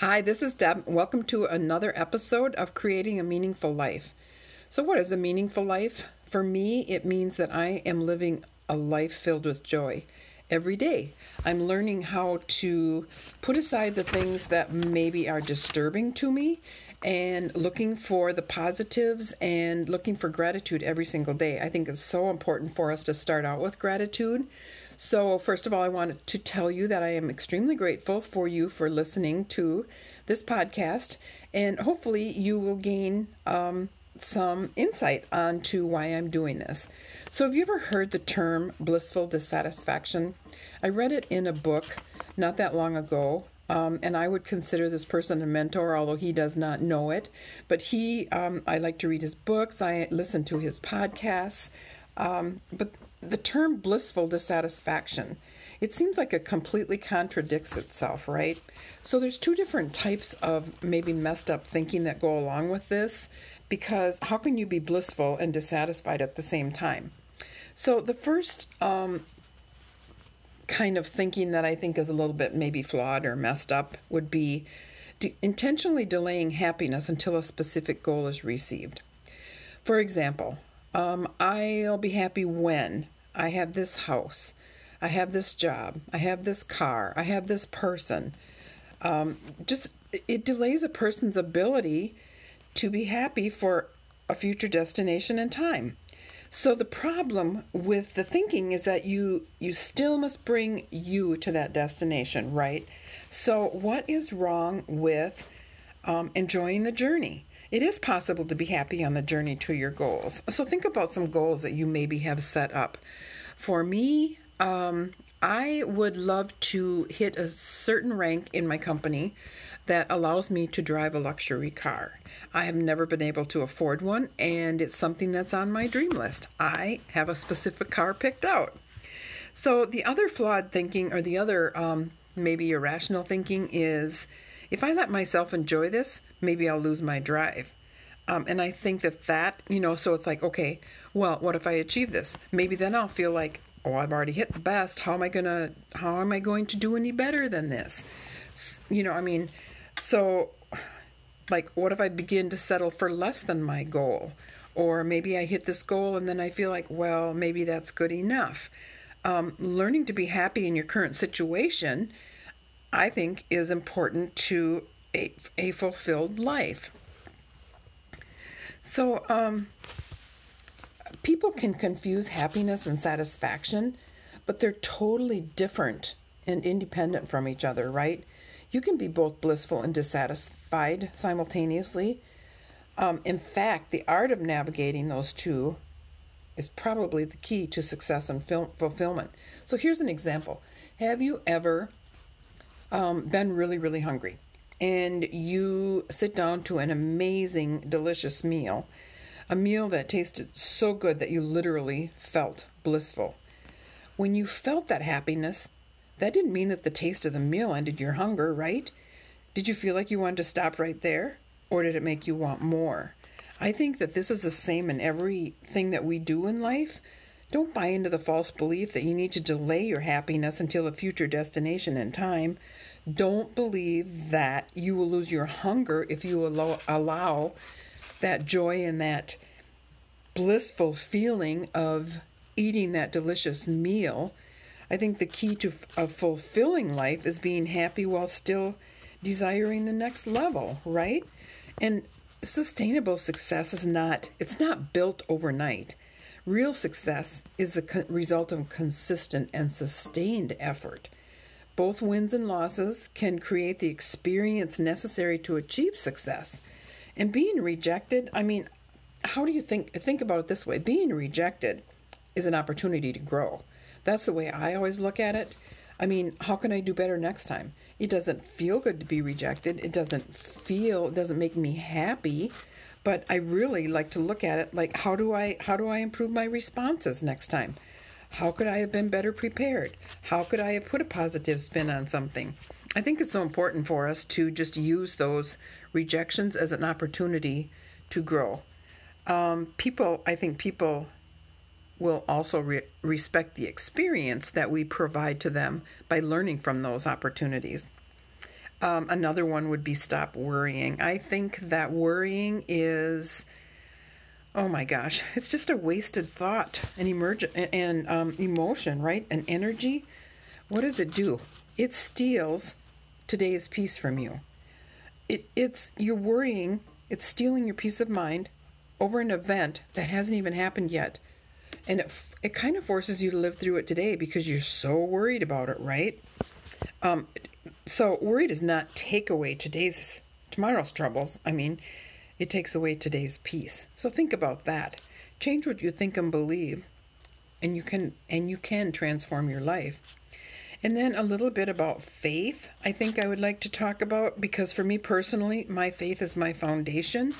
Hi, this is Deb. Welcome to another episode of Creating a Meaningful Life. So, what is a meaningful life? For me, it means that I am living a life filled with joy every day. I'm learning how to put aside the things that maybe are disturbing to me and looking for the positives and looking for gratitude every single day. I think it's so important for us to start out with gratitude so, first of all, I wanted to tell you that I am extremely grateful for you for listening to this podcast, and hopefully, you will gain um, some insight onto why I'm doing this. So, have you ever heard the term blissful dissatisfaction? I read it in a book not that long ago. Um, and I would consider this person a mentor, although he does not know it. But he, um, I like to read his books. I listen to his podcasts. Um, but the term blissful dissatisfaction, it seems like it completely contradicts itself, right? So there's two different types of maybe messed up thinking that go along with this because how can you be blissful and dissatisfied at the same time? So the first um, kind of thinking that I think is a little bit maybe flawed or messed up would be de- intentionally delaying happiness until a specific goal is received. For example, um, I'll be happy when I have this house, I have this job, I have this car, I have this person. Um, just it delays a person's ability to be happy for a future destination and time. So the problem with the thinking is that you you still must bring you to that destination, right? So what is wrong with um, enjoying the journey? It is possible to be happy on the journey to your goals. So think about some goals that you maybe have set up. For me, um, I would love to hit a certain rank in my company that allows me to drive a luxury car. I have never been able to afford one, and it's something that's on my dream list. I have a specific car picked out. So, the other flawed thinking, or the other um, maybe irrational thinking, is if I let myself enjoy this, maybe I'll lose my drive. Um, and I think that that, you know, so it's like, okay, well, what if I achieve this? Maybe then I'll feel like, oh, I've already hit the best. How am I gonna? How am I going to do any better than this? You know, I mean, so like, what if I begin to settle for less than my goal? Or maybe I hit this goal and then I feel like, well, maybe that's good enough. Um, learning to be happy in your current situation I think is important to a, a fulfilled life. So, um, people can confuse happiness and satisfaction, but they're totally different and independent from each other, right? You can be both blissful and dissatisfied simultaneously. Um, in fact, the art of navigating those two is probably the key to success and fil- fulfillment. So, here's an example Have you ever um, been really, really hungry, and you sit down to an amazing, delicious meal, a meal that tasted so good that you literally felt blissful. When you felt that happiness, that didn't mean that the taste of the meal ended your hunger, right? Did you feel like you wanted to stop right there? Or did it make you want more? I think that this is the same in everything that we do in life. Don't buy into the false belief that you need to delay your happiness until a future destination in time. Don't believe that you will lose your hunger if you allow, allow that joy and that blissful feeling of eating that delicious meal. I think the key to a fulfilling life is being happy while still desiring the next level, right? And sustainable success is not it's not built overnight. Real success is the co- result of consistent and sustained effort. Both wins and losses can create the experience necessary to achieve success. And being rejected, I mean, how do you think think about it this way? Being rejected is an opportunity to grow. That's the way I always look at it. I mean, how can I do better next time? It doesn't feel good to be rejected. It doesn't feel, it doesn't make me happy but I really like to look at it like how do I how do I improve my responses next time? How could I have been better prepared? How could I have put a positive spin on something? I think it's so important for us to just use those rejections as an opportunity to grow. Um, people, I think people will also re- respect the experience that we provide to them by learning from those opportunities. Um, another one would be stop worrying. I think that worrying is, oh my gosh, it's just a wasted thought and emerg- and um, emotion, right? And energy. What does it do? It steals today's peace from you. It, it's you're worrying. It's stealing your peace of mind over an event that hasn't even happened yet, and it it kind of forces you to live through it today because you're so worried about it, right? Um, so worry does not take away today's tomorrow's troubles. I mean, it takes away today's peace. So think about that. Change what you think and believe, and you can and you can transform your life. And then a little bit about faith. I think I would like to talk about because for me personally, my faith is my foundation.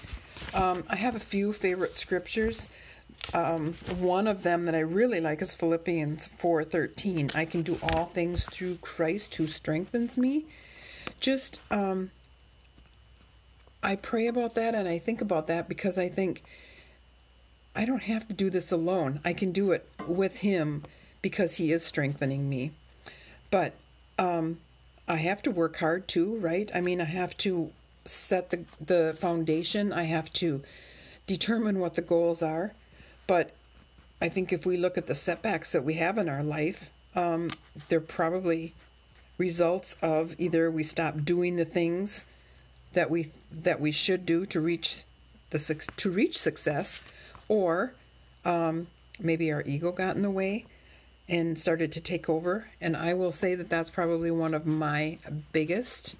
Um, I have a few favorite scriptures. Um, one of them that I really like is Philippians 4:13. I can do all things through Christ who strengthens me. Just um, I pray about that and I think about that because I think I don't have to do this alone. I can do it with Him because He is strengthening me. But um, I have to work hard too, right? I mean, I have to set the the foundation. I have to determine what the goals are. But I think if we look at the setbacks that we have in our life, um, they're probably results of either we stop doing the things that we that we should do to reach the to reach success, or um, maybe our ego got in the way and started to take over. And I will say that that's probably one of my biggest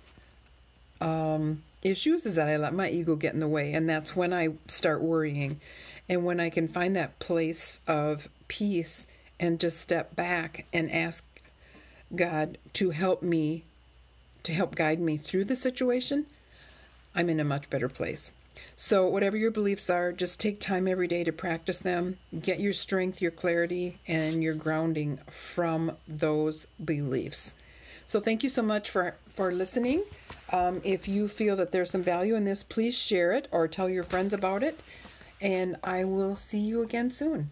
um, issues is that I let my ego get in the way, and that's when I start worrying and when I can find that place of peace and just step back and ask God to help me, to help guide me through the situation, I'm in a much better place. So, whatever your beliefs are, just take time every day to practice them. Get your strength, your clarity, and your grounding from those beliefs. So, thank you so much for, for listening. Um, if you feel that there's some value in this, please share it or tell your friends about it and I will see you again soon.